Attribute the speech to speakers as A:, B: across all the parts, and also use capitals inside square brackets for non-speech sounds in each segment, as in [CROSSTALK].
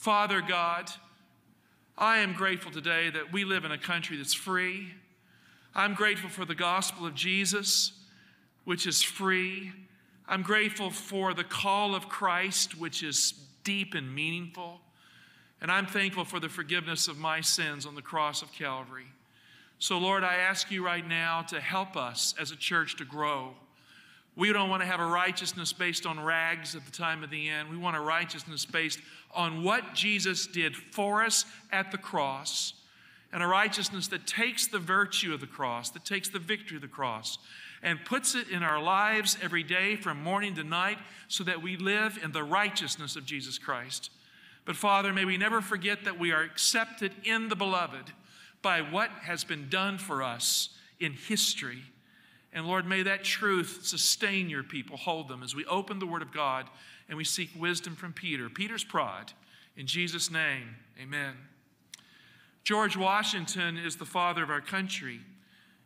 A: Father God, I am grateful today that we live in a country that's free. I'm grateful for the gospel of Jesus, which is free. I'm grateful for the call of Christ, which is deep and meaningful. And I'm thankful for the forgiveness of my sins on the cross of Calvary. So, Lord, I ask you right now to help us as a church to grow. We don't want to have a righteousness based on rags at the time of the end. We want a righteousness based on what Jesus did for us at the cross, and a righteousness that takes the virtue of the cross, that takes the victory of the cross, and puts it in our lives every day from morning to night so that we live in the righteousness of Jesus Christ. But Father, may we never forget that we are accepted in the beloved by what has been done for us in history. And Lord, may that truth sustain your people, hold them as we open the Word of God and we seek wisdom from Peter. Peter's pride. In Jesus' name, amen. George Washington is the father of our country.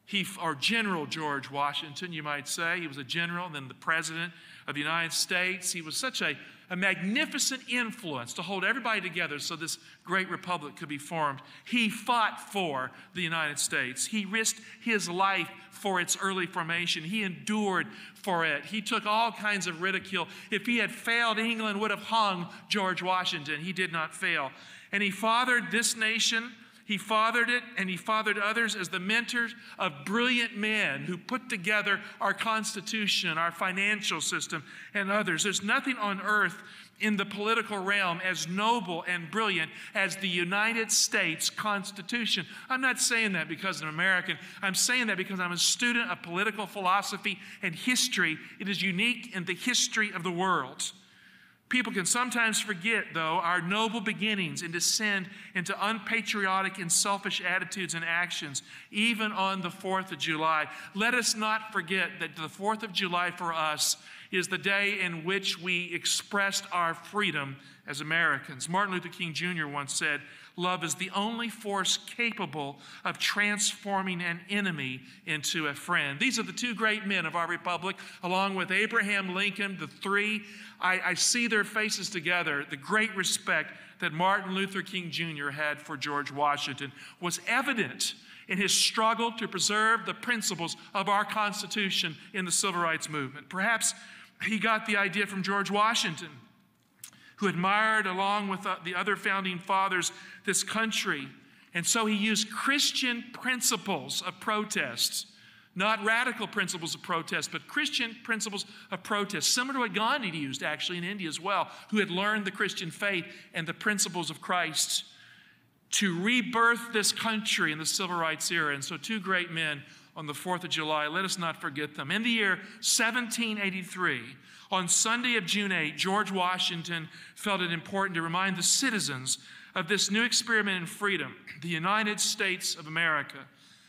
A: He, or General George Washington, you might say. He was a general, then the president of the United States. He was such a, a magnificent influence to hold everybody together so this great republic could be formed. He fought for the United States. He risked his life for its early formation. He endured for it. He took all kinds of ridicule. If he had failed, England would have hung George Washington. He did not fail. And he fathered this nation he fathered it and he fathered others as the mentors of brilliant men who put together our Constitution, our financial system, and others. There's nothing on earth in the political realm as noble and brilliant as the United States Constitution. I'm not saying that because I'm American. I'm saying that because I'm a student of political philosophy and history. It is unique in the history of the world. People can sometimes forget, though, our noble beginnings and descend into unpatriotic and selfish attitudes and actions, even on the 4th of July. Let us not forget that the 4th of July for us is the day in which we expressed our freedom as Americans. Martin Luther King Jr. once said, Love is the only force capable of transforming an enemy into a friend. These are the two great men of our republic, along with Abraham Lincoln, the three. I, I see their faces together. The great respect that Martin Luther King Jr. had for George Washington was evident in his struggle to preserve the principles of our Constitution in the Civil Rights Movement. Perhaps he got the idea from George Washington who admired, along with uh, the other founding fathers, this country. And so he used Christian principles of protest, not radical principles of protest, but Christian principles of protest, similar to what Gandhi used actually in India as well, who had learned the Christian faith and the principles of Christ to rebirth this country in the civil rights era. And so, two great men on the 4th of July, let us not forget them. In the year 1783, on Sunday of June 8, George Washington felt it important to remind the citizens of this new experiment in freedom, the United States of America,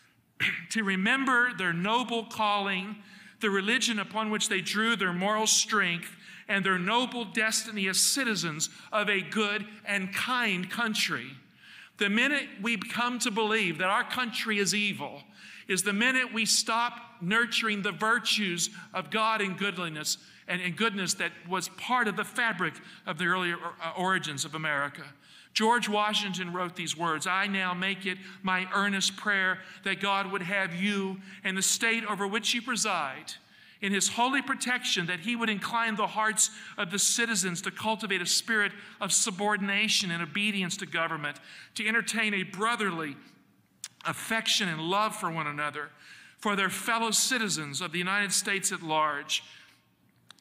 A: [CLEARS THROAT] to remember their noble calling, the religion upon which they drew their moral strength, and their noble destiny as citizens of a good and kind country. The minute we come to believe that our country is evil, is the minute we stop nurturing the virtues of God and goodliness and, and goodness that was part of the fabric of the early uh, origins of America. George Washington wrote these words I now make it my earnest prayer that God would have you and the state over which you preside in his holy protection, that he would incline the hearts of the citizens to cultivate a spirit of subordination and obedience to government, to entertain a brotherly affection and love for one another, for their fellow citizens of the United States at large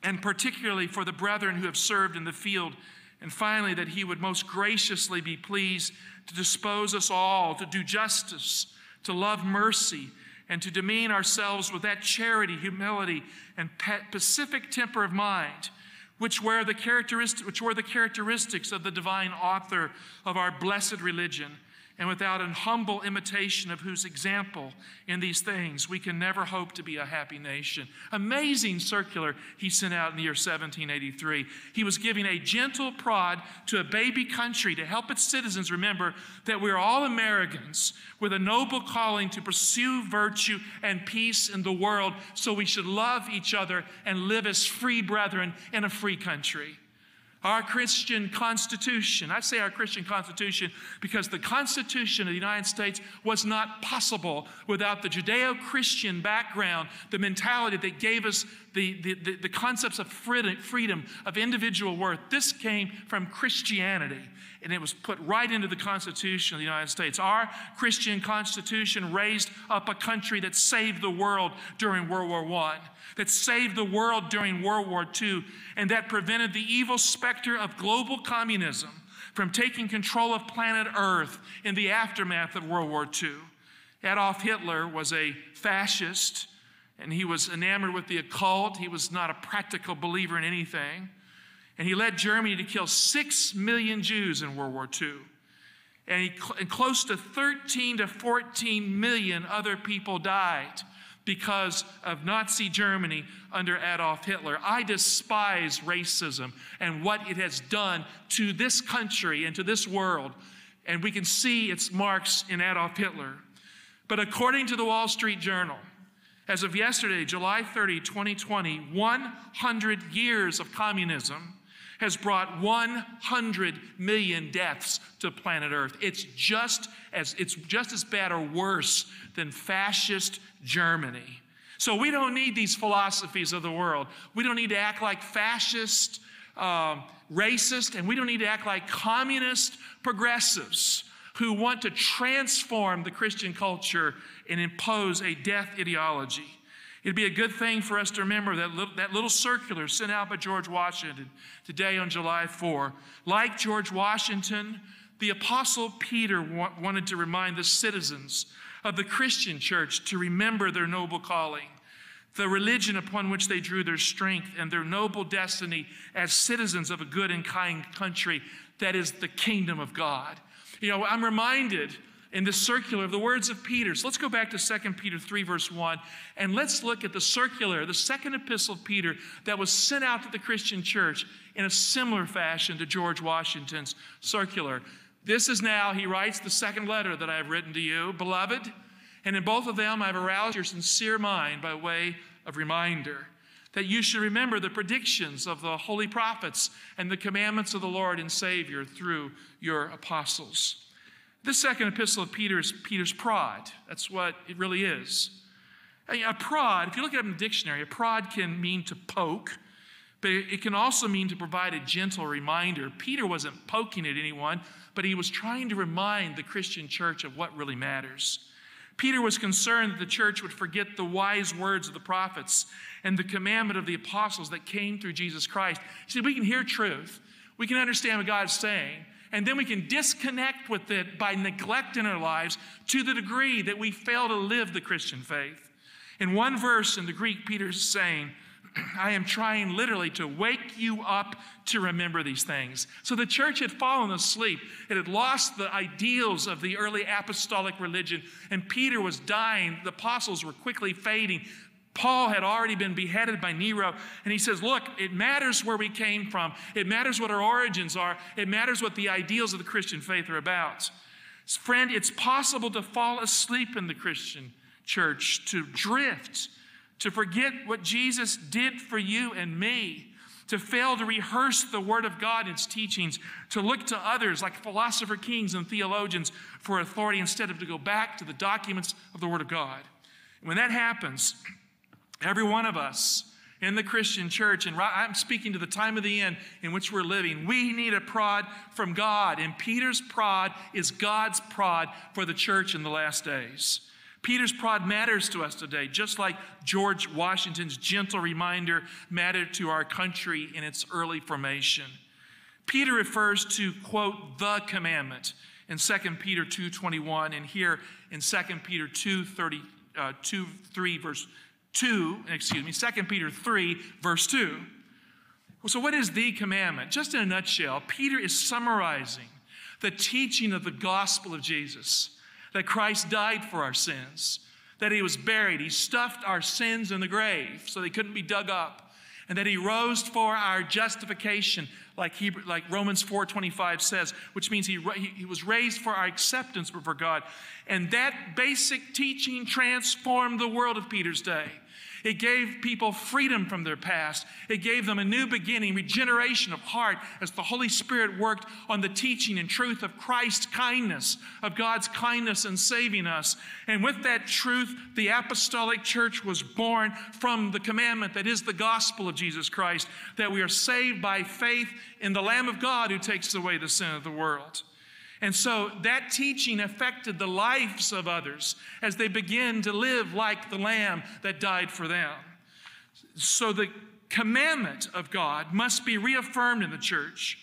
A: and particularly for the brethren who have served in the field. And finally, that he would most graciously be pleased to dispose us all to do justice, to love mercy, and to demean ourselves with that charity, humility, and pacific temper of mind, which were the, characteristic, which were the characteristics of the divine author of our blessed religion and without an humble imitation of whose example in these things we can never hope to be a happy nation. Amazing circular he sent out in the year 1783. He was giving a gentle prod to a baby country to help its citizens remember that we're all Americans with a noble calling to pursue virtue and peace in the world, so we should love each other and live as free brethren in a free country. Our Christian Constitution, I say our Christian Constitution because the Constitution of the United States was not possible without the Judeo Christian background, the mentality that gave us the, the, the, concepts of freedom, of individual worth. This came from Christianity and it was put right into the Constitution of the United States. Our Christian Constitution raised up a country that saved the world during World War I that saved the world during World War II and that prevented the evil specter of global communism from taking control of planet Earth in the aftermath of World War II. Adolf Hitler was a fascist and he was enamored with the occult. He was not a practical believer in anything. And he led Germany to kill six million Jews in World War II. And, he, and close to 13 to 14 million other people died because of Nazi Germany under Adolf Hitler. I despise racism and what it has done to this country and to this world. And we can see its marks in Adolf Hitler. But according to the Wall Street Journal, as of yesterday, July 30, 2020, 100 years of communism has brought 100 million deaths to planet Earth. It's just as it's just as bad or worse than fascist Germany. So we don't need these philosophies of the world. We don't need to act like fascist, uh, racist, and we don't need to act like communist progressives who want to transform the Christian culture and impose a death ideology. It'd be a good thing for us to remember that little, that little circular sent out by George Washington today on July 4. Like George Washington, the Apostle Peter wa- wanted to remind the citizens of the Christian church to remember their noble calling, the religion upon which they drew their strength, and their noble destiny as citizens of a good and kind country that is the kingdom of God. You know, I'm reminded in this circular of the words of Peter. So let's go back to 2 Peter 3, verse 1, and let's look at the circular, the second epistle of Peter that was sent out to the Christian church in a similar fashion to George Washington's circular. This is now, he writes, the second letter that I have written to you, beloved. And in both of them, I have aroused your sincere mind by way of reminder that you should remember the predictions of the holy prophets and the commandments of the Lord and Savior through your apostles. This second epistle of Peter is Peter's prod. That's what it really is. A prod, if you look it up in the dictionary, a prod can mean to poke, but it can also mean to provide a gentle reminder. Peter wasn't poking at anyone, but he was trying to remind the Christian church of what really matters. Peter was concerned that the church would forget the wise words of the prophets and the commandment of the apostles that came through Jesus Christ. See, we can hear truth, we can understand what God is saying, and then we can disconnect with it by neglecting our lives to the degree that we fail to live the Christian faith. In one verse in the Greek, Peter's saying, [CLEARS THROAT] I am trying literally to wake you up to remember these things. So the church had fallen asleep. It had lost the ideals of the early apostolic religion, and Peter was dying. The apostles were quickly fading. Paul had already been beheaded by Nero, and he says, Look, it matters where we came from. It matters what our origins are. It matters what the ideals of the Christian faith are about. Friend, it's possible to fall asleep in the Christian church, to drift, to forget what Jesus did for you and me, to fail to rehearse the Word of God, and its teachings, to look to others like philosopher kings and theologians for authority instead of to go back to the documents of the Word of God. when that happens, Every one of us in the Christian church, and I'm speaking to the time of the end in which we're living, we need a prod from God. And Peter's prod is God's prod for the church in the last days. Peter's prod matters to us today, just like George Washington's gentle reminder mattered to our country in its early formation. Peter refers to, quote, the commandment in 2 Peter 2.21 and here in 2 Peter 2, 30, uh, 2 3, verse 2, excuse me, 2 Peter 3, verse 2. So, what is the commandment? Just in a nutshell, Peter is summarizing the teaching of the gospel of Jesus that Christ died for our sins, that he was buried, he stuffed our sins in the grave so they couldn't be dug up, and that he rose for our justification, like, Hebrew, like Romans 4.25 says, which means he, he was raised for our acceptance before God. And that basic teaching transformed the world of Peter's day. It gave people freedom from their past. It gave them a new beginning, regeneration of heart as the Holy Spirit worked on the teaching and truth of Christ's kindness, of God's kindness in saving us. And with that truth, the apostolic church was born from the commandment that is the gospel of Jesus Christ, that we are saved by faith in the Lamb of God who takes away the sin of the world. And so that teaching affected the lives of others as they begin to live like the Lamb that died for them. So the commandment of God must be reaffirmed in the church.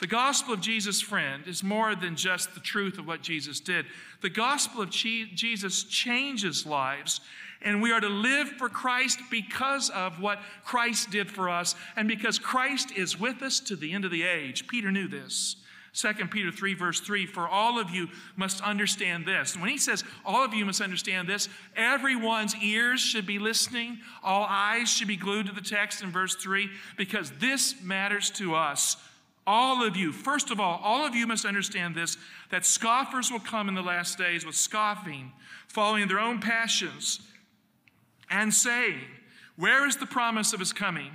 A: The gospel of Jesus, friend, is more than just the truth of what Jesus did. The gospel of Jesus changes lives, and we are to live for Christ because of what Christ did for us, and because Christ is with us to the end of the age. Peter knew this. 2 Peter 3, verse 3 For all of you must understand this. When he says all of you must understand this, everyone's ears should be listening, all eyes should be glued to the text in verse 3, because this matters to us. All of you, first of all, all of you must understand this that scoffers will come in the last days with scoffing, following their own passions, and saying, Where is the promise of his coming?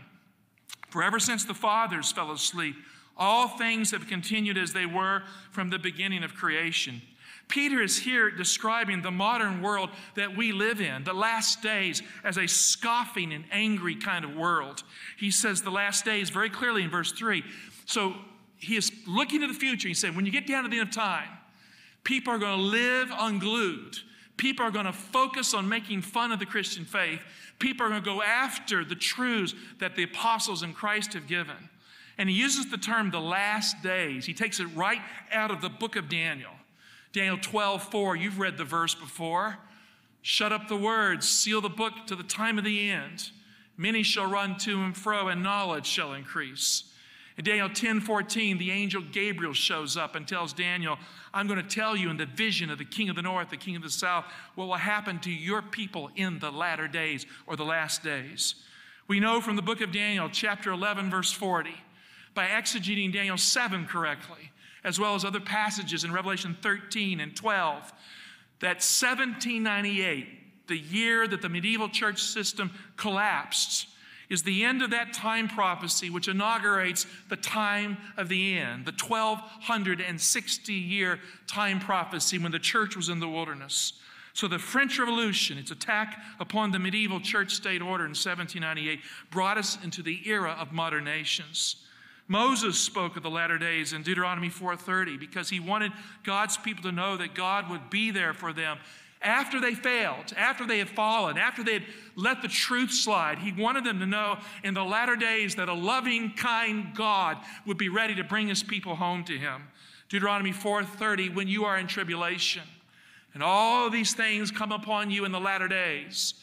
A: For ever since the fathers fell asleep, all things have continued as they were from the beginning of creation. Peter is here describing the modern world that we live in, the last days, as a scoffing and angry kind of world. He says the last days very clearly in verse 3. So he is looking to the future. He said, when you get down to the end of time, people are going to live unglued. People are going to focus on making fun of the Christian faith. People are going to go after the truths that the apostles in Christ have given. And he uses the term the last days. He takes it right out of the book of Daniel. Daniel 12, 4, you've read the verse before. Shut up the words, seal the book to the time of the end. Many shall run to and fro, and knowledge shall increase. In Daniel 10 14, the angel Gabriel shows up and tells Daniel, I'm going to tell you in the vision of the king of the north, the king of the south, what will happen to your people in the latter days or the last days. We know from the book of Daniel, chapter 11, verse 40, by exegeting Daniel 7 correctly, as well as other passages in Revelation 13 and 12, that 1798, the year that the medieval church system collapsed, is the end of that time prophecy, which inaugurates the time of the end, the 1260 year time prophecy when the church was in the wilderness. So, the French Revolution, its attack upon the medieval church state order in 1798, brought us into the era of modern nations. Moses spoke of the latter days in Deuteronomy 4:30 because he wanted God's people to know that God would be there for them after they failed, after they had fallen, after they had let the truth slide. He wanted them to know in the latter days that a loving, kind God would be ready to bring his people home to him. Deuteronomy 4:30 when you are in tribulation and all these things come upon you in the latter days,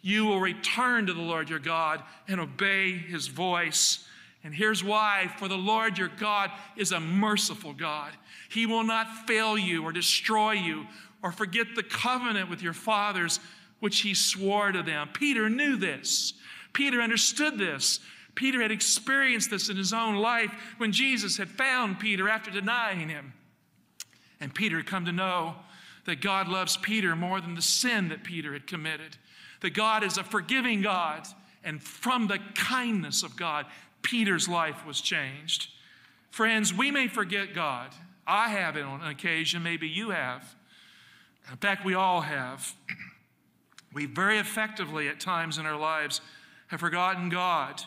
A: you will return to the Lord your God and obey his voice and here's why for the Lord your God is a merciful God. He will not fail you or destroy you or forget the covenant with your fathers, which he swore to them. Peter knew this. Peter understood this. Peter had experienced this in his own life when Jesus had found Peter after denying him. And Peter had come to know that God loves Peter more than the sin that Peter had committed. That God is a forgiving God. And from the kindness of God, Peter's life was changed. Friends, we may forget God. I have it on occasion, maybe you have. In fact, we all have. We very effectively, at times in our lives, have forgotten God.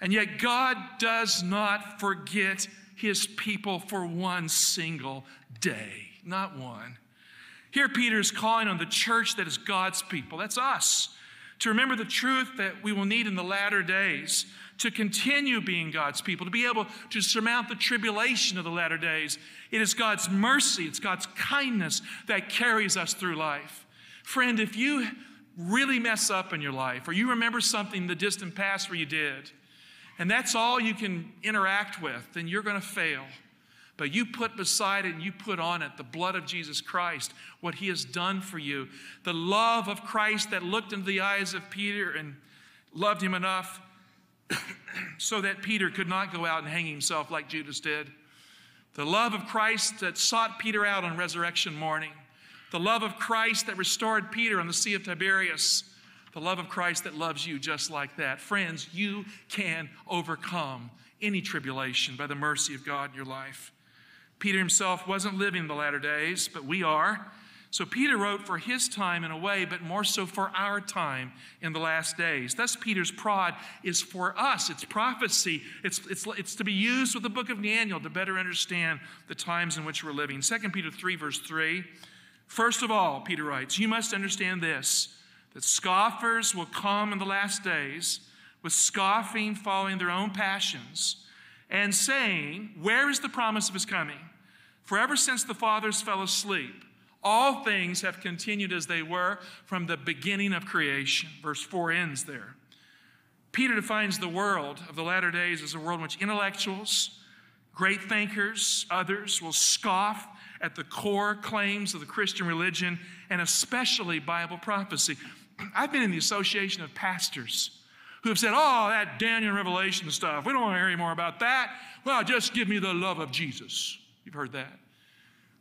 A: And yet, God does not forget his people for one single day, not one. Here, Peter is calling on the church that is God's people. That's us. To remember the truth that we will need in the latter days to continue being God's people, to be able to surmount the tribulation of the latter days. It is God's mercy, it's God's kindness that carries us through life. Friend, if you really mess up in your life, or you remember something in the distant past where you did, and that's all you can interact with, then you're going to fail. But you put beside it and you put on it the blood of Jesus Christ, what he has done for you, the love of Christ that looked into the eyes of Peter and loved him enough [COUGHS] so that Peter could not go out and hang himself like Judas did. The love of Christ that sought Peter out on resurrection morning. The love of Christ that restored Peter on the Sea of Tiberias. the love of Christ that loves you just like that. Friends, you can overcome any tribulation by the mercy of God in your life. Peter himself wasn't living the latter days, but we are. So Peter wrote for his time in a way, but more so for our time in the last days. Thus, Peter's prod is for us. It's prophecy. It's, it's, it's to be used with the book of Daniel to better understand the times in which we're living. 2 Peter 3, verse 3. First of all, Peter writes, you must understand this that scoffers will come in the last days with scoffing following their own passions and saying, Where is the promise of his coming? For ever since the fathers fell asleep, all things have continued as they were from the beginning of creation. Verse 4 ends there. Peter defines the world of the latter days as a world in which intellectuals, great thinkers, others will scoff at the core claims of the Christian religion and especially Bible prophecy. [CLEARS THROAT] I've been in the association of pastors who have said, Oh, that Daniel Revelation stuff, we don't want to hear any more about that. Well, just give me the love of Jesus. You've heard that.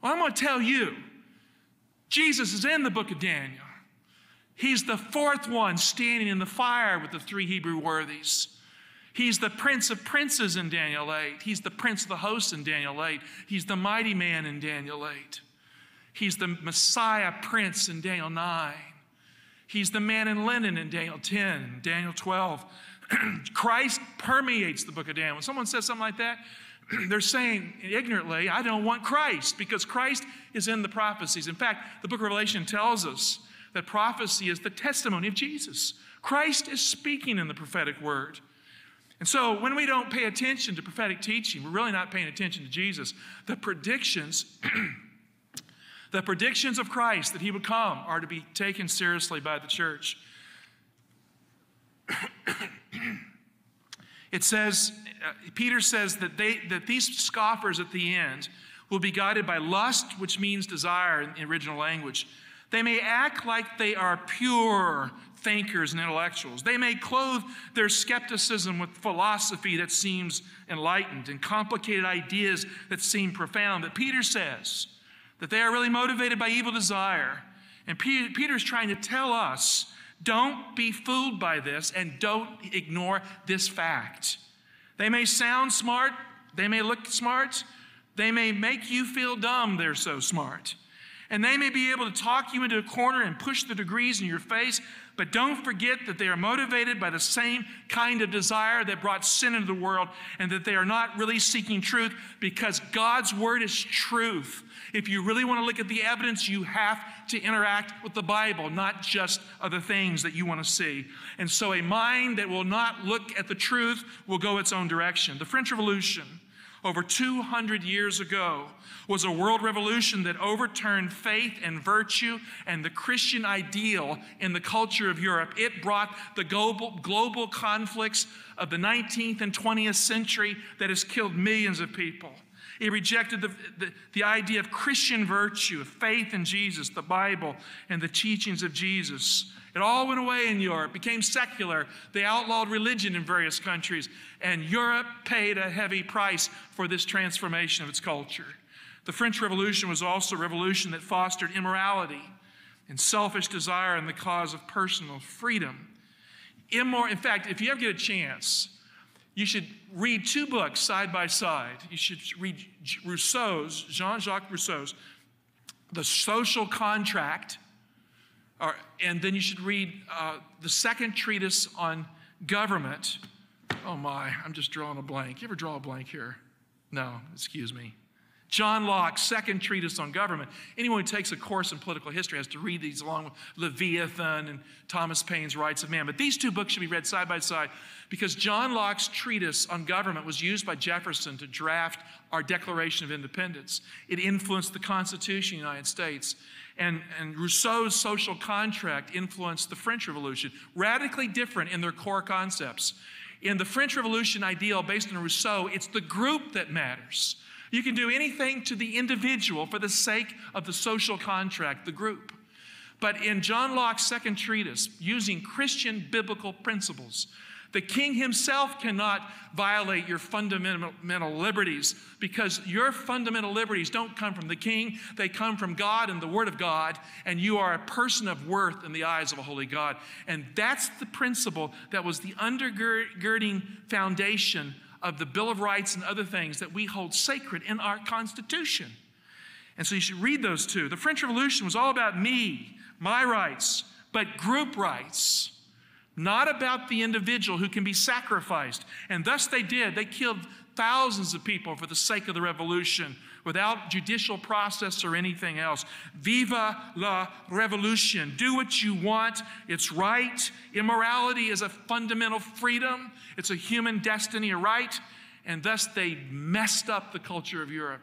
A: Well, I'm going to tell you, Jesus is in the book of Daniel. He's the fourth one standing in the fire with the three Hebrew worthies. He's the prince of princes in Daniel 8. He's the prince of the hosts in Daniel 8. He's the mighty man in Daniel 8. He's the Messiah prince in Daniel 9. He's the man in linen in Daniel 10, Daniel 12. [CLEARS THROAT] Christ permeates the book of Daniel. When someone says something like that, [CLEARS THROAT] they're saying ignorantly, I don't want Christ because Christ is in the prophecies. In fact, the book of Revelation tells us that prophecy is the testimony of Jesus. Christ is speaking in the prophetic word. And so when we don't pay attention to prophetic teaching, we're really not paying attention to Jesus. The predictions [CLEARS THROAT] The predictions of Christ that he would come are to be taken seriously by the church. [CLEARS THROAT] it says, uh, Peter says that, they, that these scoffers at the end will be guided by lust, which means desire in the original language. They may act like they are pure thinkers and intellectuals. They may clothe their skepticism with philosophy that seems enlightened and complicated ideas that seem profound. But Peter says, that they are really motivated by evil desire. And Peter's trying to tell us don't be fooled by this and don't ignore this fact. They may sound smart, they may look smart, they may make you feel dumb, they're so smart. And they may be able to talk you into a corner and push the degrees in your face, but don't forget that they are motivated by the same kind of desire that brought sin into the world, and that they are not really seeking truth because God's word is truth. If you really want to look at the evidence, you have to interact with the Bible, not just other things that you want to see. And so, a mind that will not look at the truth will go its own direction. The French Revolution over 200 years ago was a world revolution that overturned faith and virtue and the Christian ideal in the culture of Europe. It brought the global, global conflicts of the 19th and 20th century that has killed millions of people. It rejected the, the, the, idea of Christian virtue, of faith in Jesus, the Bible, and the teachings of Jesus. It all went away in Europe, became secular. They outlawed religion in various countries, and Europe paid a heavy price for this transformation of its culture. The French Revolution was also a revolution that fostered immorality and selfish desire in the cause of personal freedom. Immor- in fact, if you ever get a chance, you should read two books side by side. You should read Rousseau's, Jean Jacques Rousseau's, The Social Contract, or, and then you should read uh, the second treatise on government. Oh my, I'm just drawing a blank. You ever draw a blank here? No, excuse me. John Locke's second treatise on government. Anyone who takes a course in political history has to read these along with Leviathan and Thomas Paine's Rights of Man. But these two books should be read side by side because John Locke's treatise on government was used by Jefferson to draft our Declaration of Independence. It influenced the Constitution of the United States. And, and Rousseau's social contract influenced the French Revolution, radically different in their core concepts. In the French Revolution ideal based on Rousseau, it's the group that matters. You can do anything to the individual for the sake of the social contract, the group. But in John Locke's second treatise, using Christian biblical principles, The king himself cannot violate your fundamental liberties because your fundamental liberties don't come from the king, they come from God and the Word of God, and you are a person of worth in the eyes of a holy God. And that's the principle that was the undergirding foundation of the Bill of Rights and other things that we hold sacred in our Constitution. And so you should read those two. The French Revolution was all about me, my rights, but group rights not about the individual who can be sacrificed. And thus they did. They killed thousands of people for the sake of the revolution without judicial process or anything else. Viva la revolution. Do what you want. It's right. Immorality is a fundamental freedom, it's a human destiny, a right. And thus they messed up the culture of Europe.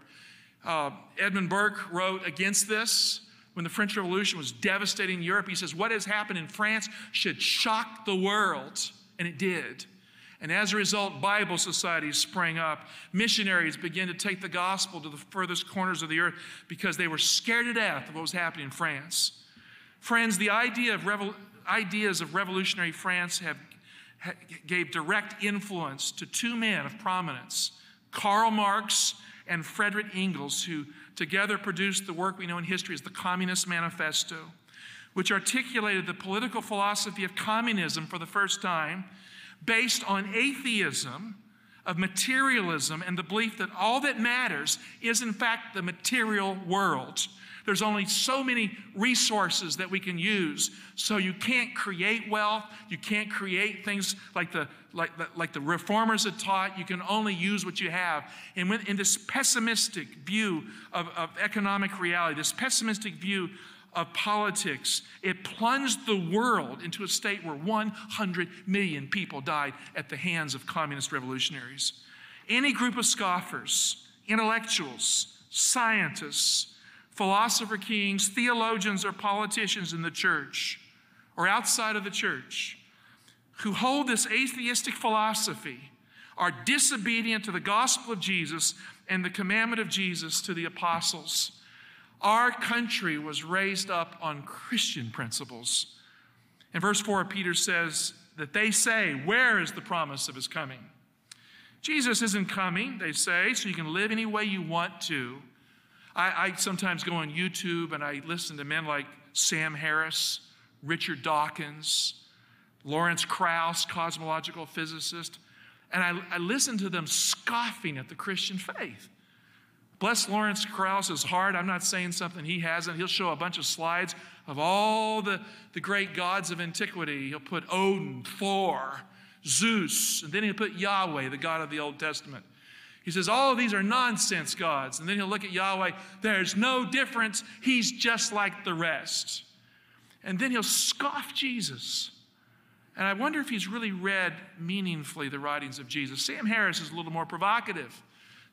A: Uh, Edmund Burke wrote against this when the French Revolution was devastating Europe, he says, What has happened in France should shock the world. And it did. And as a result, Bible societies sprang up. Missionaries began to take the gospel to the furthest corners of the earth because they were scared to death of what was happening in France. Friends, the idea of revol- ideas of revolutionary France have, ha- gave direct influence to two men of prominence, Karl Marx and Frederick Engels, who together produced the work we know in history as the Communist Manifesto, which articulated the political philosophy of communism for the first time based on atheism, of materialism, and the belief that all that matters is, in fact, the material world. There's only so many resources that we can use. So you can't create wealth. You can't create things like the, like the, like the reformers had taught. You can only use what you have. And when, in this pessimistic view of, of economic reality, this pessimistic view of politics, it plunged the world into a state where 100 million people died at the hands of communist revolutionaries. Any group of scoffers, intellectuals, scientists, philosopher kings, theologians, or politicians in the church or outside of the church who hold this atheistic philosophy are disobedient to the gospel of Jesus and the commandment of Jesus to the apostles. Our country was raised up on Christian principles. In verse 4, Peter says that they say, Where is the promise of his coming? Jesus isn't coming, they say, so you can live any way you want to. I, I sometimes go on YouTube and I listen to men like Sam Harris, Richard Dawkins, Lawrence Krauss, cosmological physicist, and I, I listen to them scoffing at the Christian faith. Bless Lawrence Krauss's heart. I'm not saying something he hasn't. He'll show a bunch of slides of all the, the great gods of antiquity. He'll put Odin, Thor, Zeus, and then he'll put Yahweh, the God of the Old Testament. He says, All of these are nonsense gods. And then he'll look at Yahweh, there's no difference. He's just like the rest. And then he'll scoff Jesus. And I wonder if he's really read meaningfully the writings of Jesus. Sam Harris is a little more provocative.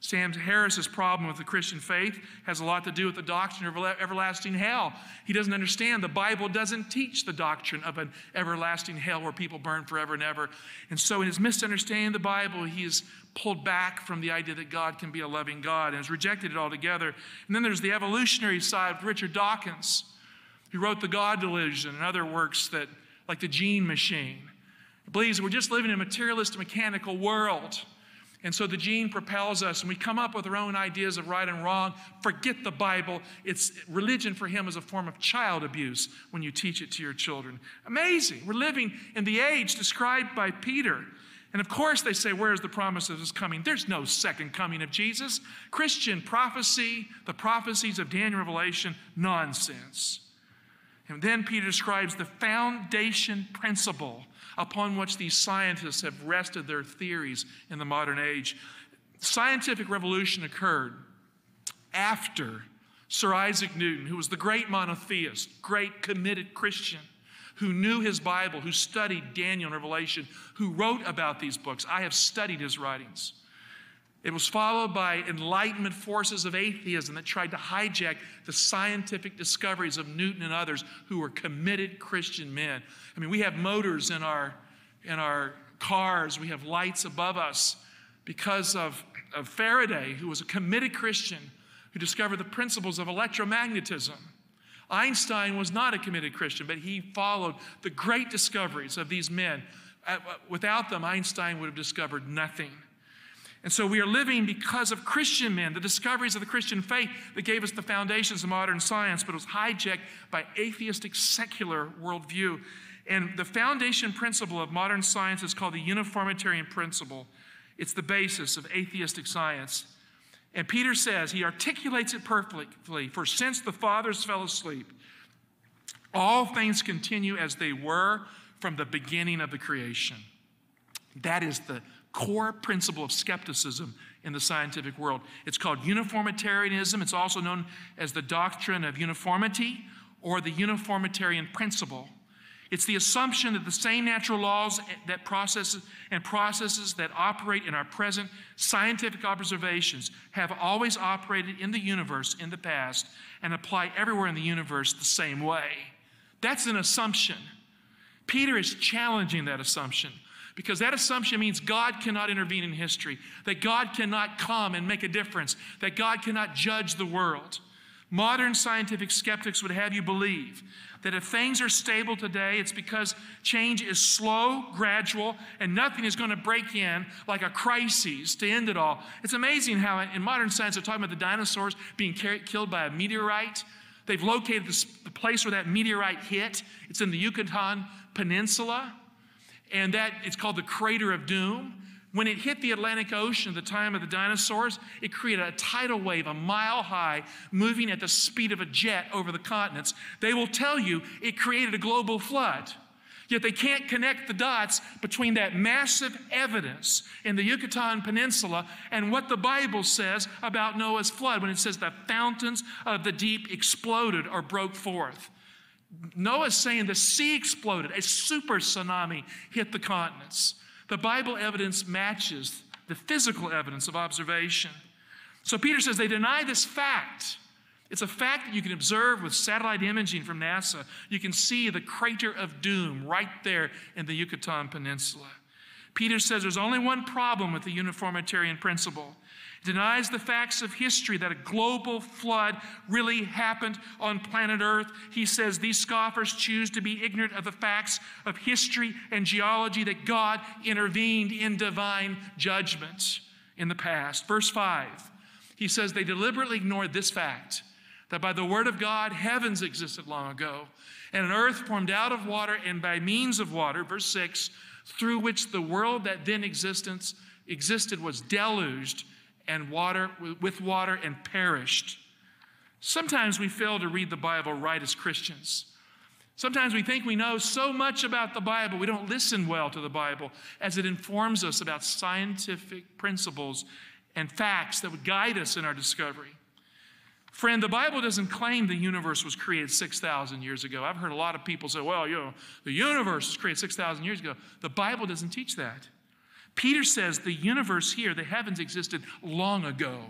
A: Sam Harris's problem with the Christian faith has a lot to do with the doctrine of everlasting hell. He doesn't understand the Bible doesn't teach the doctrine of an everlasting hell where people burn forever and ever. And so, in his misunderstanding of the Bible, he has pulled back from the idea that God can be a loving God and has rejected it altogether. And then there's the evolutionary side of Richard Dawkins, who wrote The God Delusion and other works that, like The Gene Machine. He believes we're just living in a materialist, mechanical world and so the gene propels us, and we come up with our own ideas of right and wrong. Forget the Bible. It's religion for him is a form of child abuse when you teach it to your children. Amazing. We're living in the age described by Peter. And of course, they say, Where's the promise of his coming? There's no second coming of Jesus. Christian prophecy, the prophecies of Daniel Revelation, nonsense. And then Peter describes the foundation principle upon which these scientists have rested their theories in the modern age. Scientific revolution occurred after Sir Isaac Newton, who was the great monotheist, great committed Christian, who knew his Bible, who studied Daniel and Revelation, who wrote about these books. I have studied his writings. It was followed by Enlightenment forces of atheism that tried to hijack the scientific discoveries of Newton and others who were committed Christian men. I mean, we have motors in our, in our cars, we have lights above us because of, of Faraday, who was a committed Christian who discovered the principles of electromagnetism. Einstein was not a committed Christian, but he followed the great discoveries of these men without them, Einstein would have discovered nothing. And so we are living because of Christian men, the discoveries of the Christian faith that gave us the foundations of modern science, but it was hijacked by atheistic secular worldview. And the foundation principle of modern science is called the uniformitarian principle. It's the basis of atheistic science. And Peter says, he articulates it perfectly For since the fathers fell asleep, all things continue as they were from the beginning of the creation. That is the core principle of skepticism in the scientific world. It's called uniformitarianism. It's also known as the doctrine of uniformity or the uniformitarian principle. It's the assumption that the same natural laws that processes and processes that operate in our present scientific observations have always operated in the universe in the past and apply everywhere in the universe the same way. That's an assumption. Peter is challenging that assumption because that assumption means God cannot intervene in history, that God cannot come and make a difference, that God cannot judge the world. Modern scientific skeptics would have you believe that if things are stable today, it's because change is slow, gradual, and nothing is going to break in like a crisis to end it all. It's amazing how in modern science they're talking about the dinosaurs being killed by a meteorite. They've located the place where that meteorite hit. It's in the Yucatan Peninsula and that it's called the crater of doom. When it hit the Atlantic Ocean at the time of the dinosaurs, it created a tidal wave a mile high, moving at the speed of a jet over the continents. They will tell you it created a global flood. Yet they can't connect the dots between that massive evidence in the Yucatan Peninsula and what the Bible says about Noah's flood when it says the fountains of the deep exploded or broke forth. Noah's saying the sea exploded, a super tsunami hit the continents. The Bible evidence matches the physical evidence of observation. So Peter says they deny this fact. It's a fact that you can observe with satellite imaging from NASA. You can see the crater of doom right there in the Yucatan Peninsula. Peter says there's only one problem with the uniformitarian principle denies the facts of history that a global flood really happened on planet Earth. He says these scoffers choose to be ignorant of the facts of history and geology that God intervened in divine judgment in the past. Verse 5, he says they deliberately ignored this fact that by the word of God, heavens existed long ago, and an earth formed out of water and by means of water, verse 6, through which the world that then existence existed was deluged and water with water and perished. Sometimes we fail to read the Bible right as Christians. Sometimes we think we know so much about the Bible, we don't listen well to the Bible as it informs us about scientific principles and facts that would guide us in our discovery. Friend, the Bible doesn't claim the universe was created 6,000 years ago. I've heard a lot of people say, well, you know, the universe was created 6,000 years ago. The Bible doesn't teach that. Peter says the universe here, the heavens existed long ago.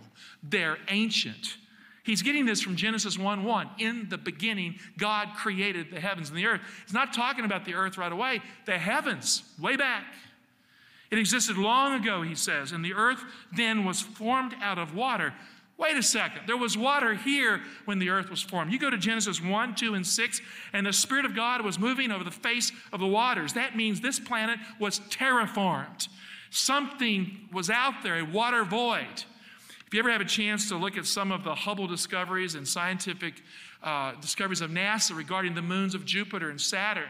A: They're ancient. He's getting this from Genesis 1 1. In the beginning, God created the heavens and the earth. He's not talking about the earth right away, the heavens, way back. It existed long ago, he says, and the earth then was formed out of water. Wait a second. There was water here when the earth was formed. You go to Genesis 1, 2, and 6, and the Spirit of God was moving over the face of the waters. That means this planet was terraformed. Something was out there, a water void. If you ever have a chance to look at some of the Hubble discoveries and scientific uh, discoveries of NASA regarding the moons of Jupiter and Saturn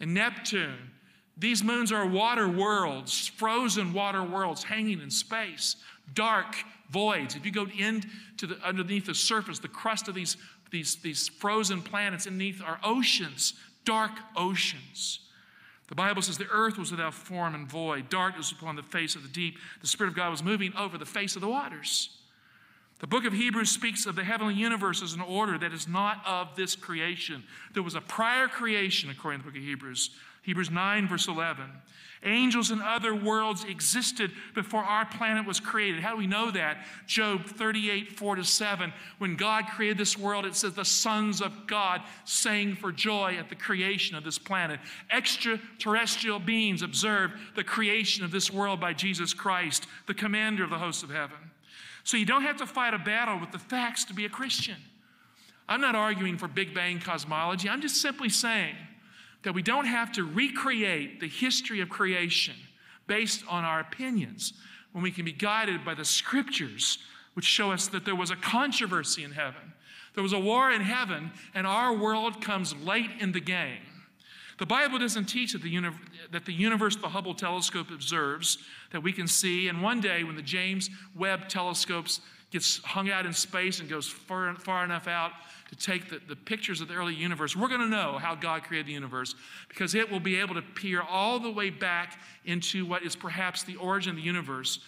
A: and Neptune, these moons are water worlds, frozen water worlds hanging in space, dark voids. If you go into the, underneath the surface, the crust of these, these, these frozen planets underneath are oceans, dark oceans. The Bible says the earth was without form and void, darkness upon the face of the deep. The Spirit of God was moving over the face of the waters. The book of Hebrews speaks of the heavenly universe as an order that is not of this creation. There was a prior creation, according to the book of Hebrews. Hebrews 9, verse 11. Angels and other worlds existed before our planet was created. How do we know that? Job 38, 4 to 7. When God created this world, it says the sons of God sang for joy at the creation of this planet. Extraterrestrial beings observed the creation of this world by Jesus Christ, the commander of the hosts of heaven. So you don't have to fight a battle with the facts to be a Christian. I'm not arguing for Big Bang cosmology. I'm just simply saying that we don't have to recreate the history of creation based on our opinions when we can be guided by the scriptures, which show us that there was a controversy in heaven. There was a war in heaven, and our world comes late in the game. The Bible doesn't teach that the, uni- that the universe the Hubble telescope observes, that we can see, and one day when the James Webb telescopes gets hung out in space and goes far, far enough out to take the, the pictures of the early universe, we're going to know how God created the universe because it will be able to peer all the way back into what is perhaps the origin of the universe.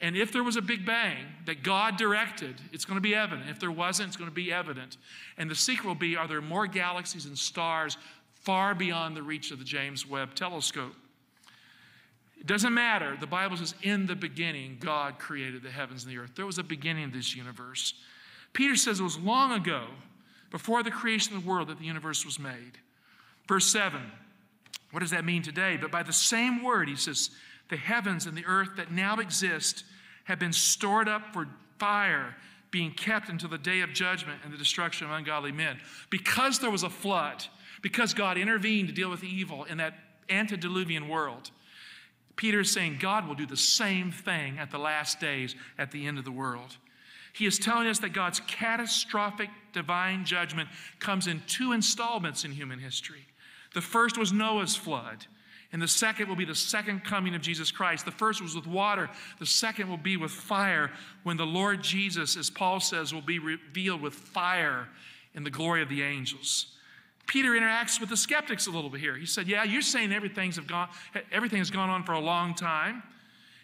A: And if there was a big bang that God directed, it's going to be evident. If there wasn't, it's going to be evident. And the secret will be are there more galaxies and stars far beyond the reach of the James Webb telescope? It doesn't matter. The Bible says, in the beginning, God created the heavens and the earth. There was a beginning of this universe. Peter says it was long ago, before the creation of the world, that the universe was made. Verse 7, what does that mean today? But by the same word, he says, the heavens and the earth that now exist have been stored up for fire, being kept until the day of judgment and the destruction of ungodly men. Because there was a flood, because God intervened to deal with evil in that antediluvian world, Peter is saying God will do the same thing at the last days, at the end of the world. He is telling us that God's catastrophic divine judgment comes in two installments in human history. The first was Noah's flood, and the second will be the second coming of Jesus Christ. The first was with water, the second will be with fire when the Lord Jesus, as Paul says, will be revealed with fire in the glory of the angels. Peter interacts with the skeptics a little bit here. He said, Yeah, you're saying everything's have gone, everything has gone on for a long time.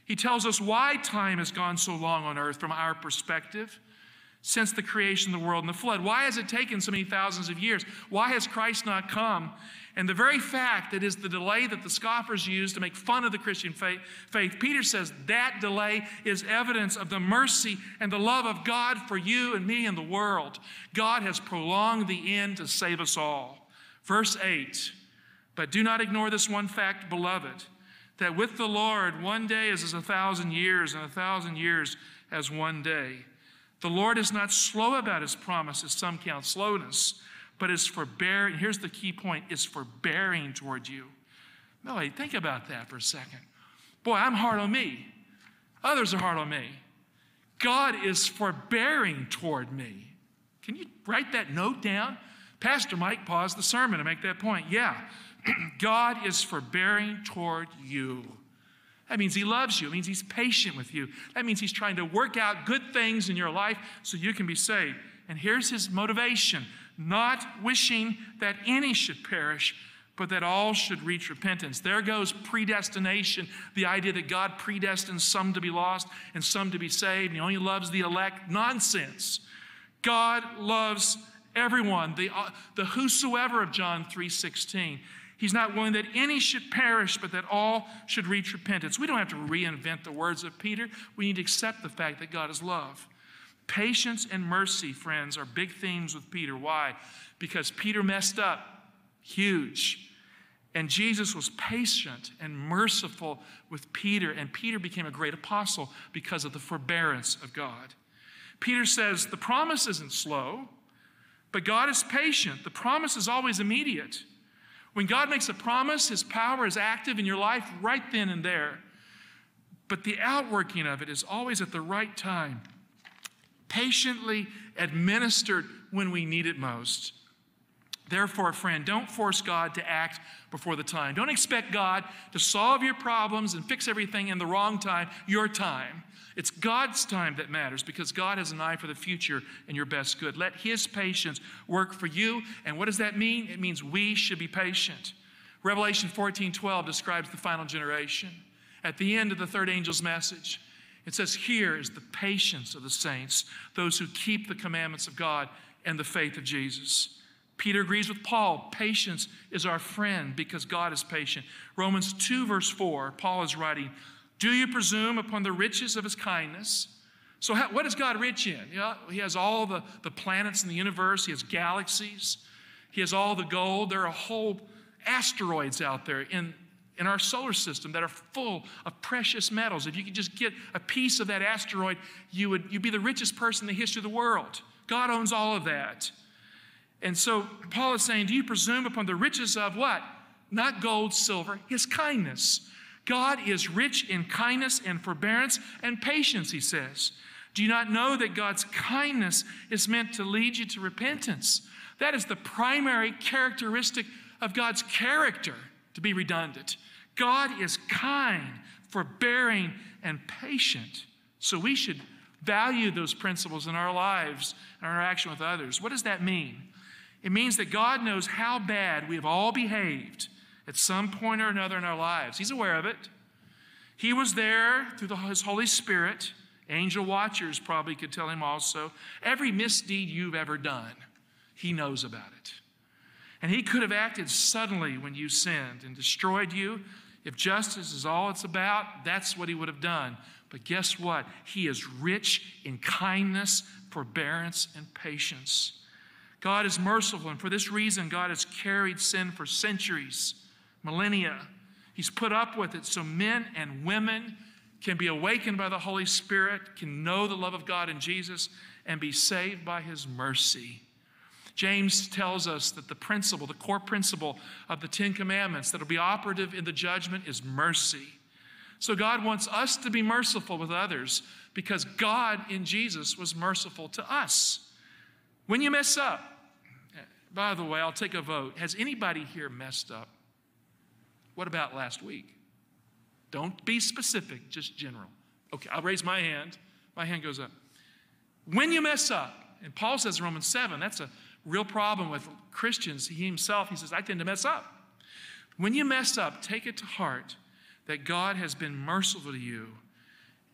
A: He tells us why time has gone so long on earth from our perspective since the creation of the world and the flood. Why has it taken so many thousands of years? Why has Christ not come? And the very fact that is the delay that the scoffers use to make fun of the Christian faith, faith, Peter says that delay is evidence of the mercy and the love of God for you and me and the world. God has prolonged the end to save us all. Verse 8 But do not ignore this one fact, beloved, that with the Lord, one day is as a thousand years, and a thousand years as one day. The Lord is not slow about his promises, some count slowness but is forbearing. Here's the key point is forbearing toward you. Melody, think about that for a second. Boy, I'm hard on me. Others are hard on me. God is forbearing toward me. Can you write that note down? Pastor Mike paused the sermon to make that point. Yeah, [CLEARS THROAT] God is forbearing toward you. That means He loves you. It means He's patient with you. That means He's trying to work out good things in your life so you can be saved. And here's His motivation not wishing that any should perish, but that all should reach repentance. There goes predestination, the idea that God predestines some to be lost and some to be saved, and He only loves the elect. Nonsense. God loves everyone, the, uh, the whosoever of John 3:16. He's not willing that any should perish, but that all should reach repentance. We don't have to reinvent the words of Peter. We need to accept the fact that God is love. Patience and mercy, friends, are big themes with Peter. Why? Because Peter messed up huge. And Jesus was patient and merciful with Peter, and Peter became a great apostle because of the forbearance of God. Peter says, The promise isn't slow, but God is patient. The promise is always immediate. When God makes a promise, his power is active in your life right then and there. But the outworking of it is always at the right time patiently administered when we need it most. Therefore, friend, don't force God to act before the time. Don't expect God to solve your problems and fix everything in the wrong time, your time. It's God's time that matters because God has an eye for the future and your best good. Let His patience work for you. And what does that mean? It means we should be patient. Revelation 14 12 describes the final generation. At the end of the third angel's message, it says, Here is the patience of the saints, those who keep the commandments of God and the faith of Jesus. Peter agrees with Paul. Patience is our friend because God is patient. Romans 2, verse 4, Paul is writing, Do you presume upon the riches of his kindness? So, how, what is God rich in? You know, he has all the, the planets in the universe, he has galaxies, he has all the gold. There are whole asteroids out there in in our solar system that are full of precious metals. If you could just get a piece of that asteroid, you would you'd be the richest person in the history of the world. God owns all of that. And so Paul is saying, Do you presume upon the riches of what? not gold, silver, his kindness. God is rich in kindness and forbearance and patience, he says. Do you not know that God's kindness is meant to lead you to repentance? That is the primary characteristic of God's character, to be redundant. God is kind, forbearing, and patient. So we should value those principles in our lives and our interaction with others. What does that mean? It means that God knows how bad we have all behaved at some point or another in our lives. He's aware of it. He was there through the, His Holy Spirit. Angel watchers probably could tell him also. Every misdeed you've ever done, He knows about it. And He could have acted suddenly when you sinned and destroyed you. If justice is all it's about, that's what He would have done. But guess what? He is rich in kindness, forbearance, and patience. God is merciful, and for this reason, God has carried sin for centuries, millennia. He's put up with it so men and women can be awakened by the Holy Spirit, can know the love of God in Jesus, and be saved by His mercy. James tells us that the principle, the core principle of the Ten Commandments that will be operative in the judgment is mercy. So God wants us to be merciful with others because God in Jesus was merciful to us. When you mess up, by the way, I'll take a vote. Has anybody here messed up? What about last week? Don't be specific, just general. Okay, I'll raise my hand. My hand goes up. When you mess up, and Paul says in Romans 7, that's a real problem with Christians. He himself, he says, I tend to mess up. When you mess up, take it to heart that God has been merciful to you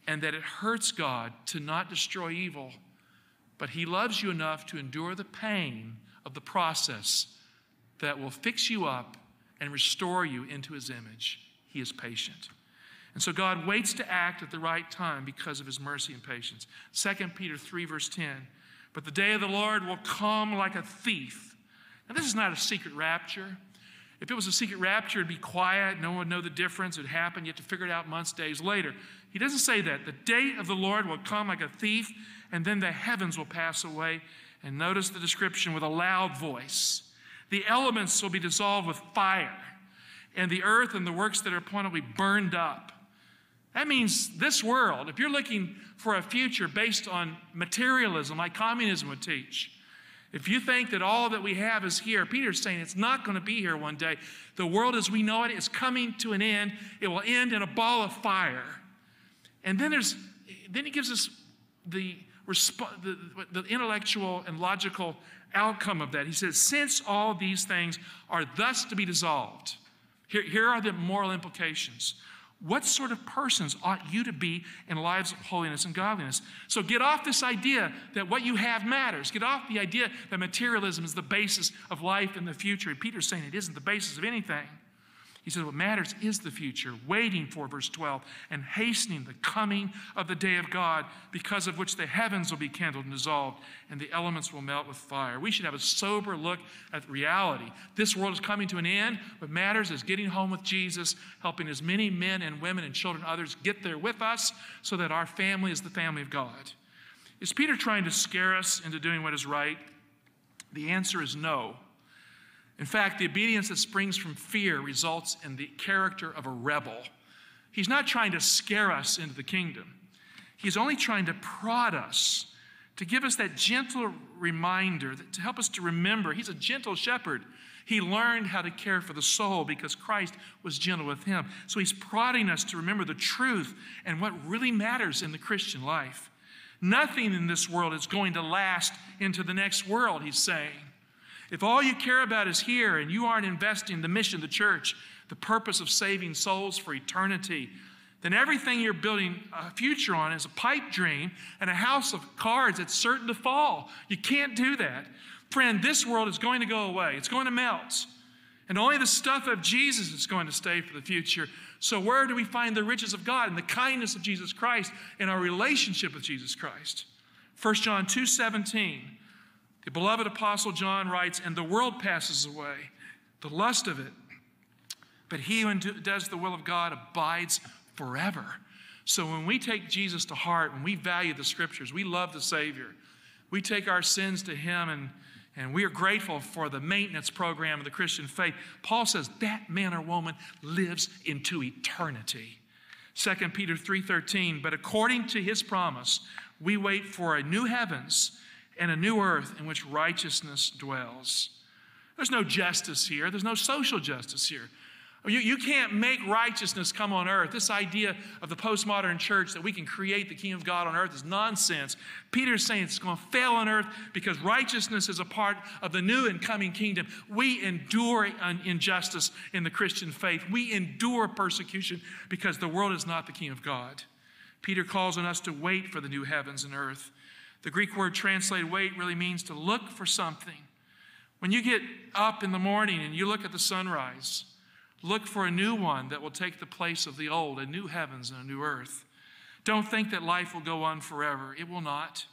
A: and that it hurts God to not destroy evil, but He loves you enough to endure the pain of the process that will fix you up and restore you into His image. He is patient. And so God waits to act at the right time because of His mercy and patience. 2 Peter 3, verse 10 But the day of the Lord will come like a thief. Now, this is not a secret rapture. If it was a secret rapture, it'd be quiet. No one would know the difference. It'd happen. You have to figure it out months, days later. He doesn't say that. The day of the Lord will come like a thief, and then the heavens will pass away. And notice the description with a loud voice. The elements will be dissolved with fire, and the earth and the works that are upon it will be burned up. That means this world, if you're looking for a future based on materialism, like communism would teach, if you think that all that we have is here, Peter's saying it's not going to be here one day. The world as we know it is coming to an end. It will end in a ball of fire. And then there's then he gives us the, the, the intellectual and logical outcome of that. He says, since all these things are thus to be dissolved, here, here are the moral implications. What sort of persons ought you to be in lives of holiness and godliness? So get off this idea that what you have matters. Get off the idea that materialism is the basis of life in the future. And Peter's saying it isn't the basis of anything. He says, What matters is the future, waiting for, verse 12, and hastening the coming of the day of God, because of which the heavens will be kindled and dissolved, and the elements will melt with fire. We should have a sober look at reality. This world is coming to an end. What matters is getting home with Jesus, helping as many men and women and children, others, get there with us, so that our family is the family of God. Is Peter trying to scare us into doing what is right? The answer is no. In fact, the obedience that springs from fear results in the character of a rebel. He's not trying to scare us into the kingdom, he's only trying to prod us, to give us that gentle reminder, that, to help us to remember. He's a gentle shepherd. He learned how to care for the soul because Christ was gentle with him. So he's prodding us to remember the truth and what really matters in the Christian life. Nothing in this world is going to last into the next world, he's saying. If all you care about is here and you aren't investing the mission the church, the purpose of saving souls for eternity, then everything you're building a future on is a pipe dream and a house of cards that's certain to fall. You can't do that. Friend, this world is going to go away, it's going to melt. And only the stuff of Jesus is going to stay for the future. So, where do we find the riches of God? and the kindness of Jesus Christ, in our relationship with Jesus Christ. 1 John 2 17. The beloved Apostle John writes, And the world passes away, the lust of it. But he who does the will of God abides forever. So when we take Jesus to heart, when we value the scriptures, we love the Savior, we take our sins to him and And we are grateful for the maintenance program of the Christian faith. Paul says that man or woman lives into eternity. 2 Peter 3:13, but according to his promise, we wait for a new heavens and a new earth in which righteousness dwells. There's no justice here. There's no social justice here. You, you can't make righteousness come on earth. This idea of the postmodern church that we can create the kingdom of God on earth is nonsense. Peter's saying it's going to fail on earth because righteousness is a part of the new and coming kingdom. We endure injustice in the Christian faith, we endure persecution because the world is not the kingdom of God. Peter calls on us to wait for the new heavens and earth. The Greek word translated wait really means to look for something. When you get up in the morning and you look at the sunrise, Look for a new one that will take the place of the old, a new heavens and a new earth. Don't think that life will go on forever. It will not.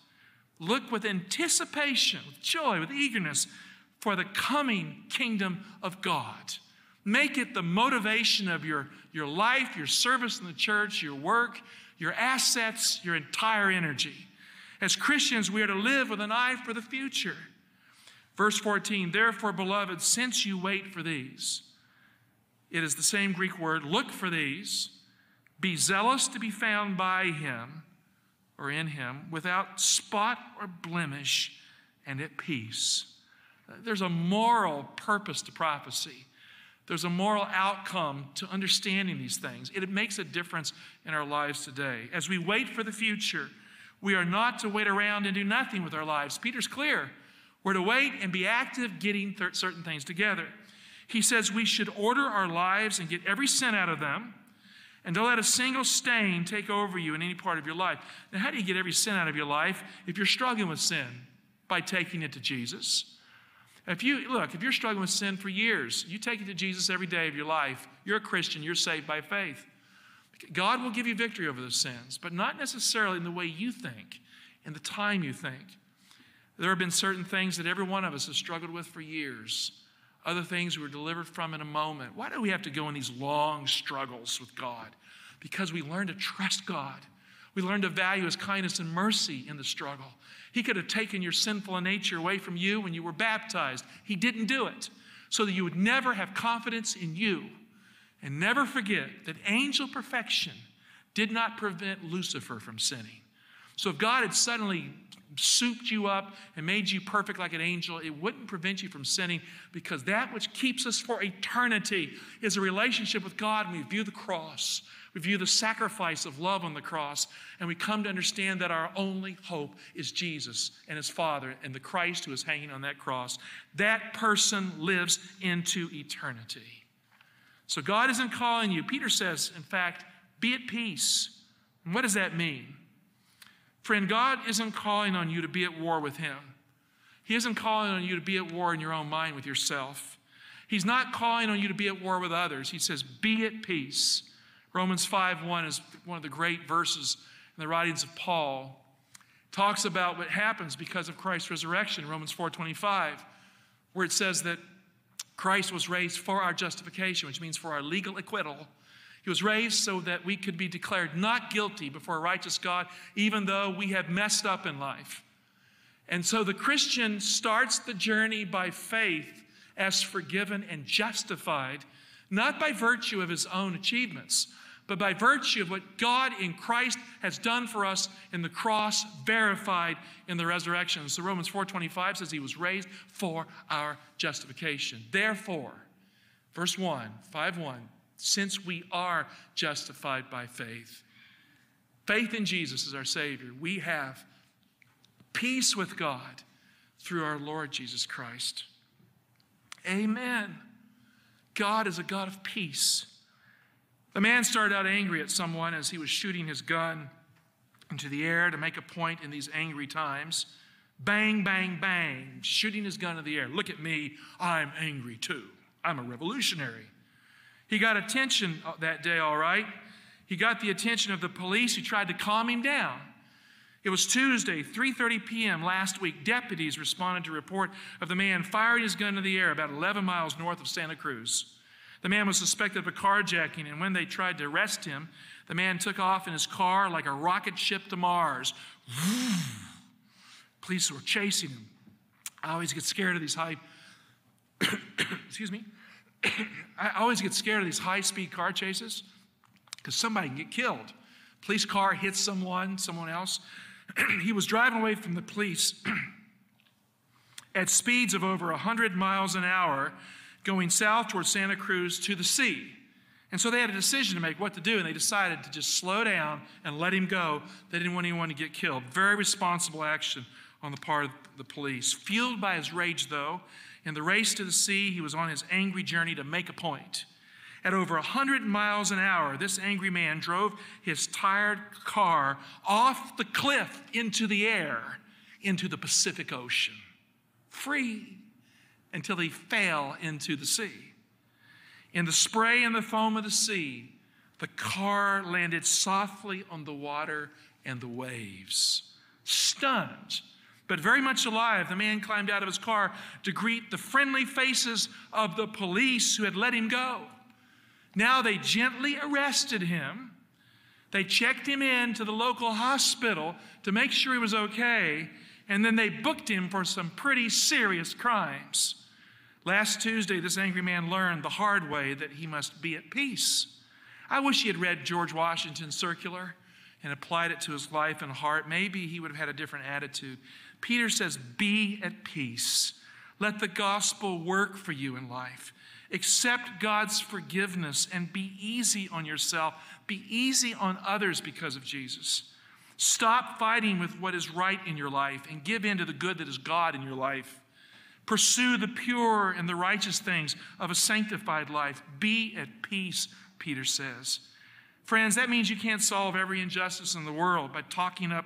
A: Look with anticipation, with joy, with eagerness for the coming kingdom of God. Make it the motivation of your, your life, your service in the church, your work, your assets, your entire energy. As Christians, we are to live with an eye for the future. Verse 14, therefore, beloved, since you wait for these, it is the same Greek word. Look for these. Be zealous to be found by him or in him without spot or blemish and at peace. There's a moral purpose to prophecy. There's a moral outcome to understanding these things. It makes a difference in our lives today. As we wait for the future, we are not to wait around and do nothing with our lives. Peter's clear. We're to wait and be active getting th- certain things together. He says we should order our lives and get every sin out of them and don't let a single stain take over you in any part of your life. Now, how do you get every sin out of your life if you're struggling with sin? By taking it to Jesus. If you look, if you're struggling with sin for years, you take it to Jesus every day of your life. You're a Christian, you're saved by faith. God will give you victory over those sins, but not necessarily in the way you think, in the time you think. There have been certain things that every one of us has struggled with for years other things we were delivered from in a moment. Why do we have to go in these long struggles with God? Because we learn to trust God. We learn to value His kindness and mercy in the struggle. He could have taken your sinful nature away from you when you were baptized. He didn't do it so that you would never have confidence in you. And never forget that angel perfection did not prevent Lucifer from sinning. So if God had suddenly souped you up and made you perfect like an angel, it wouldn't prevent you from sinning because that which keeps us for eternity is a relationship with God. And we view the cross, we view the sacrifice of love on the cross, and we come to understand that our only hope is Jesus and his Father and the Christ who is hanging on that cross. That person lives into eternity. So God isn't calling you. Peter says, in fact, be at peace. And what does that mean? Friend, God isn't calling on you to be at war with Him. He isn't calling on you to be at war in your own mind with yourself. He's not calling on you to be at war with others. He says, Be at peace. Romans 5 1 is one of the great verses in the writings of Paul. Talks about what happens because of Christ's resurrection, Romans 4 25, where it says that Christ was raised for our justification, which means for our legal acquittal he was raised so that we could be declared not guilty before a righteous God, even though we have messed up in life. And so the Christian starts the journey by faith as forgiven and justified, not by virtue of his own achievements, but by virtue of what God in Christ has done for us in the cross, verified in the resurrection. So Romans 4:25 says he was raised for our justification. Therefore, verse 1, 5 1, since we are justified by faith. Faith in Jesus as our Savior. We have peace with God through our Lord Jesus Christ. Amen. God is a God of peace. The man started out angry at someone as he was shooting his gun into the air to make a point in these angry times. Bang, bang, bang, shooting his gun in the air. Look at me, I'm angry too. I'm a revolutionary. He got attention uh, that day, all right. He got the attention of the police who tried to calm him down. It was Tuesday, 3:30 p.m. last week. Deputies responded to report of the man firing his gun into the air about 11 miles north of Santa Cruz. The man was suspected of a carjacking, and when they tried to arrest him, the man took off in his car like a rocket ship to Mars. Police were chasing him. I always get scared of these high, [COUGHS] excuse me, [COUGHS] I always get scared of these high speed car chases because somebody can get killed. Police car hits someone, someone else. [COUGHS] he was driving away from the police at speeds of over 100 miles an hour going south towards Santa Cruz to the sea. And so they had a decision to make what to do, and they decided to just slow down and let him go. They didn't want anyone to get killed. Very responsible action on the part of the police. Fueled by his rage, though, in the race to the sea, he was on his angry journey to make a point. At over 100 miles an hour, this angry man drove his tired car off the cliff into the air, into the Pacific Ocean, free until he fell into the sea. In the spray and the foam of the sea, the car landed softly on the water and the waves. Stunned, but very much alive, the man climbed out of his car to greet the friendly faces of the police who had let him go. Now they gently arrested him. They checked him in to the local hospital to make sure he was okay, and then they booked him for some pretty serious crimes. Last Tuesday, this angry man learned the hard way that he must be at peace. I wish he had read George Washington's circular and applied it to his life and heart. Maybe he would have had a different attitude. Peter says, Be at peace. Let the gospel work for you in life. Accept God's forgiveness and be easy on yourself. Be easy on others because of Jesus. Stop fighting with what is right in your life and give in to the good that is God in your life. Pursue the pure and the righteous things of a sanctified life. Be at peace, Peter says. Friends, that means you can't solve every injustice in the world by talking up,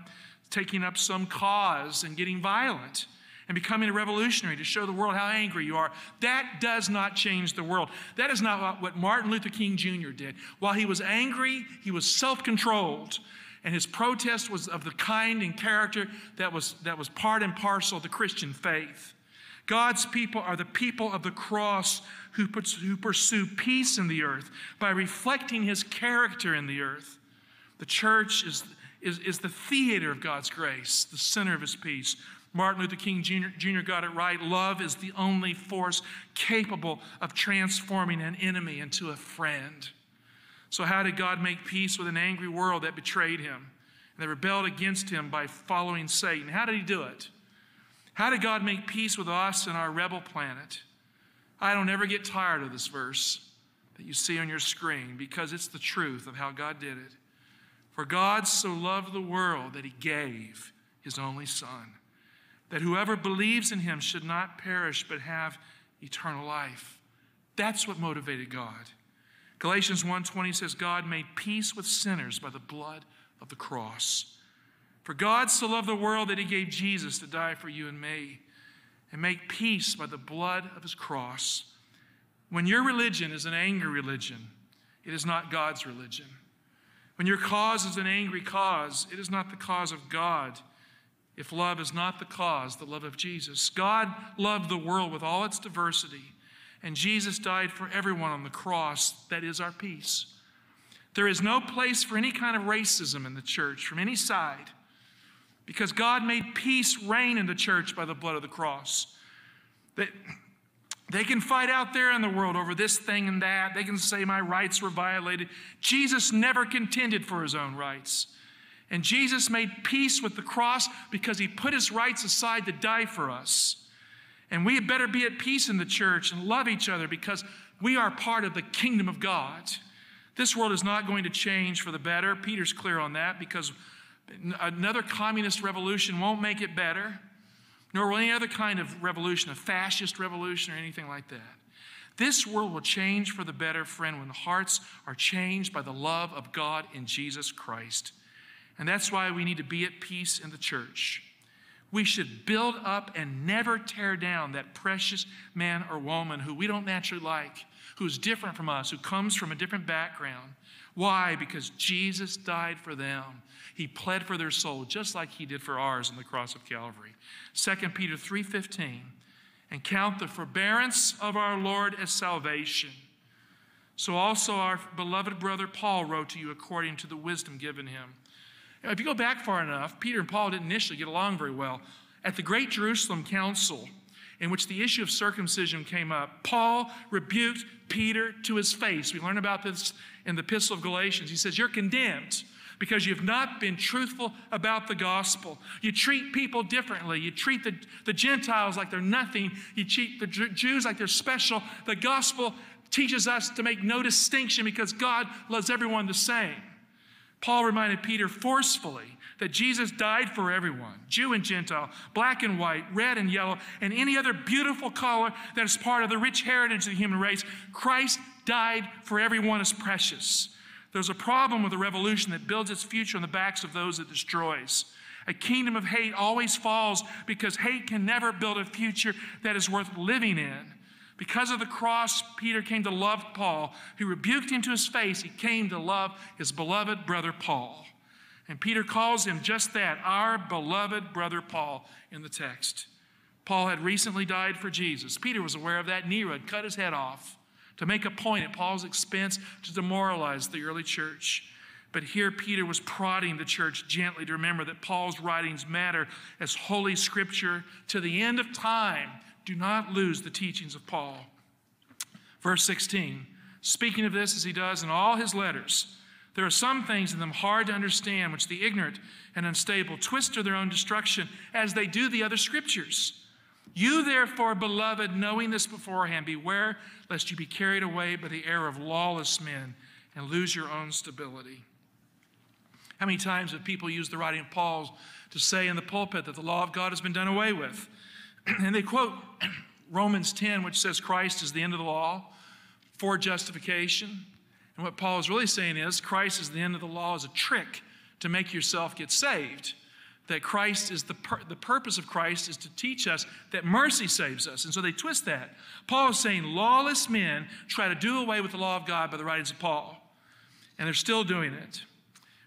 A: taking up some cause and getting violent and becoming a revolutionary to show the world how angry you are. That does not change the world. That is not what Martin Luther King Jr. did. While he was angry, he was self controlled. And his protest was of the kind and character that was, that was part and parcel of the Christian faith. God's people are the people of the cross who, who pursue peace in the earth by reflecting his character in the earth. The church is, is, is the theater of God's grace, the center of his peace. Martin Luther King Jr. got it right. Love is the only force capable of transforming an enemy into a friend. So, how did God make peace with an angry world that betrayed him and that rebelled against him by following Satan? How did he do it? How did God make peace with us and our rebel planet? I don't ever get tired of this verse that you see on your screen because it's the truth of how God did it. For God so loved the world that he gave his only Son, that whoever believes in him should not perish but have eternal life. That's what motivated God. Galatians 1:20 says God made peace with sinners by the blood of the cross. For God so loved the world that he gave Jesus to die for you and me and make peace by the blood of his cross. When your religion is an angry religion, it is not God's religion. When your cause is an angry cause, it is not the cause of God. If love is not the cause, the love of Jesus. God loved the world with all its diversity, and Jesus died for everyone on the cross. That is our peace. There is no place for any kind of racism in the church from any side because God made peace reign in the church by the blood of the cross. They, they can fight out there in the world over this thing and that. They can say my rights were violated. Jesus never contended for his own rights. And Jesus made peace with the cross because he put his rights aside to die for us. And we had better be at peace in the church and love each other because we are part of the kingdom of God. This world is not going to change for the better. Peter's clear on that because Another communist revolution won't make it better, nor will any other kind of revolution, a fascist revolution or anything like that. This world will change for the better, friend, when the hearts are changed by the love of God in Jesus Christ. And that's why we need to be at peace in the church. We should build up and never tear down that precious man or woman who we don't naturally like, who's different from us, who comes from a different background. Why? Because Jesus died for them. He pled for their soul just like he did for ours on the cross of Calvary. 2 Peter 3:15 and count the forbearance of our Lord as salvation. So also our beloved brother Paul wrote to you according to the wisdom given him. If you go back far enough, Peter and Paul didn't initially get along very well. At the Great Jerusalem Council, in which the issue of circumcision came up, Paul rebuked Peter to his face. We learn about this in the Epistle of Galatians. He says, You're condemned because you've not been truthful about the gospel. You treat people differently. You treat the, the Gentiles like they're nothing. You treat the Jews like they're special. The gospel teaches us to make no distinction because God loves everyone the same. Paul reminded Peter forcefully that Jesus died for everyone Jew and Gentile, black and white, red and yellow, and any other beautiful color that is part of the rich heritage of the human race. Christ died for everyone as precious. There's a problem with a revolution that builds its future on the backs of those it destroys. A kingdom of hate always falls because hate can never build a future that is worth living in. Because of the cross, Peter came to love Paul, who rebuked him to his face. He came to love his beloved brother Paul. And Peter calls him just that, our beloved brother Paul, in the text. Paul had recently died for Jesus. Peter was aware of that. Nero had cut his head off to make a point at Paul's expense to demoralize the early church. But here Peter was prodding the church gently to remember that Paul's writings matter as holy scripture to the end of time. Do not lose the teachings of Paul. Verse 16, speaking of this as he does in all his letters, there are some things in them hard to understand, which the ignorant and unstable twist to their own destruction, as they do the other scriptures. You, therefore, beloved, knowing this beforehand, beware lest you be carried away by the error of lawless men and lose your own stability. How many times have people used the writing of Paul to say in the pulpit that the law of God has been done away with? [CLEARS THROAT] and they quote [CLEARS THROAT] Romans 10, which says Christ is the end of the law for justification. And what Paul is really saying is Christ is the end of the law as a trick to make yourself get saved. That Christ is the, pur- the purpose of Christ is to teach us that mercy saves us. And so they twist that. Paul is saying lawless men try to do away with the law of God by the writings of Paul, and they're still doing it.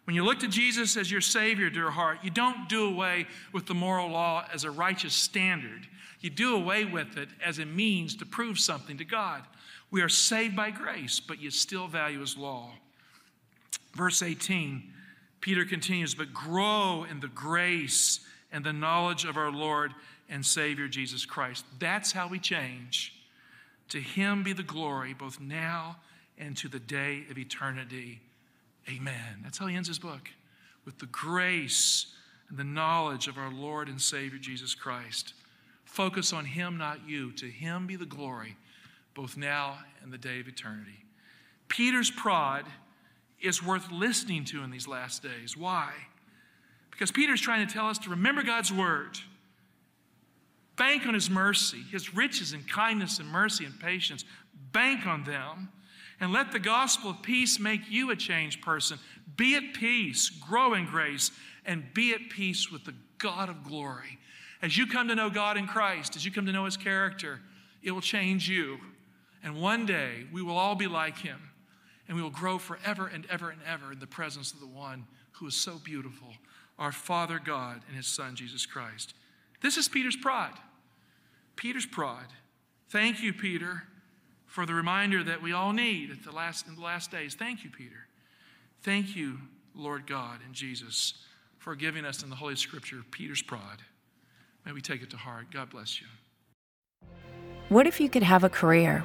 A: When you look to Jesus as your Savior, dear heart, you don't do away with the moral law as a righteous standard. You do away with it as a means to prove something to God. We are saved by grace, but you still value his law. Verse 18, Peter continues, but grow in the grace and the knowledge of our Lord and Savior Jesus Christ. That's how we change. To him be the glory both now and to the day of eternity. Amen. That's how he ends his book with the grace and the knowledge of our Lord and Savior Jesus Christ. Focus on him, not you. To him be the glory both now and the day of eternity. Peter's prod is worth listening to in these last days. Why? Because Peter's trying to tell us to remember God's word, bank on his mercy, his riches and kindness and mercy and patience, bank on them, and let the gospel of peace make you a changed person. Be at peace, grow in grace, and be at peace with the God of glory. As you come to know God in Christ, as you come to know his character, it will change you. And one day we will all be like him, and we will grow forever and ever and ever in the presence of the one who is so beautiful, our Father God and his Son, Jesus Christ. This is Peter's pride. Peter's pride. Thank you, Peter, for the reminder that we all need at the last, in the last days. Thank you, Peter. Thank you, Lord God and Jesus, for giving us in the Holy Scripture Peter's pride. May we take it to heart. God bless you.
B: What if you could have a career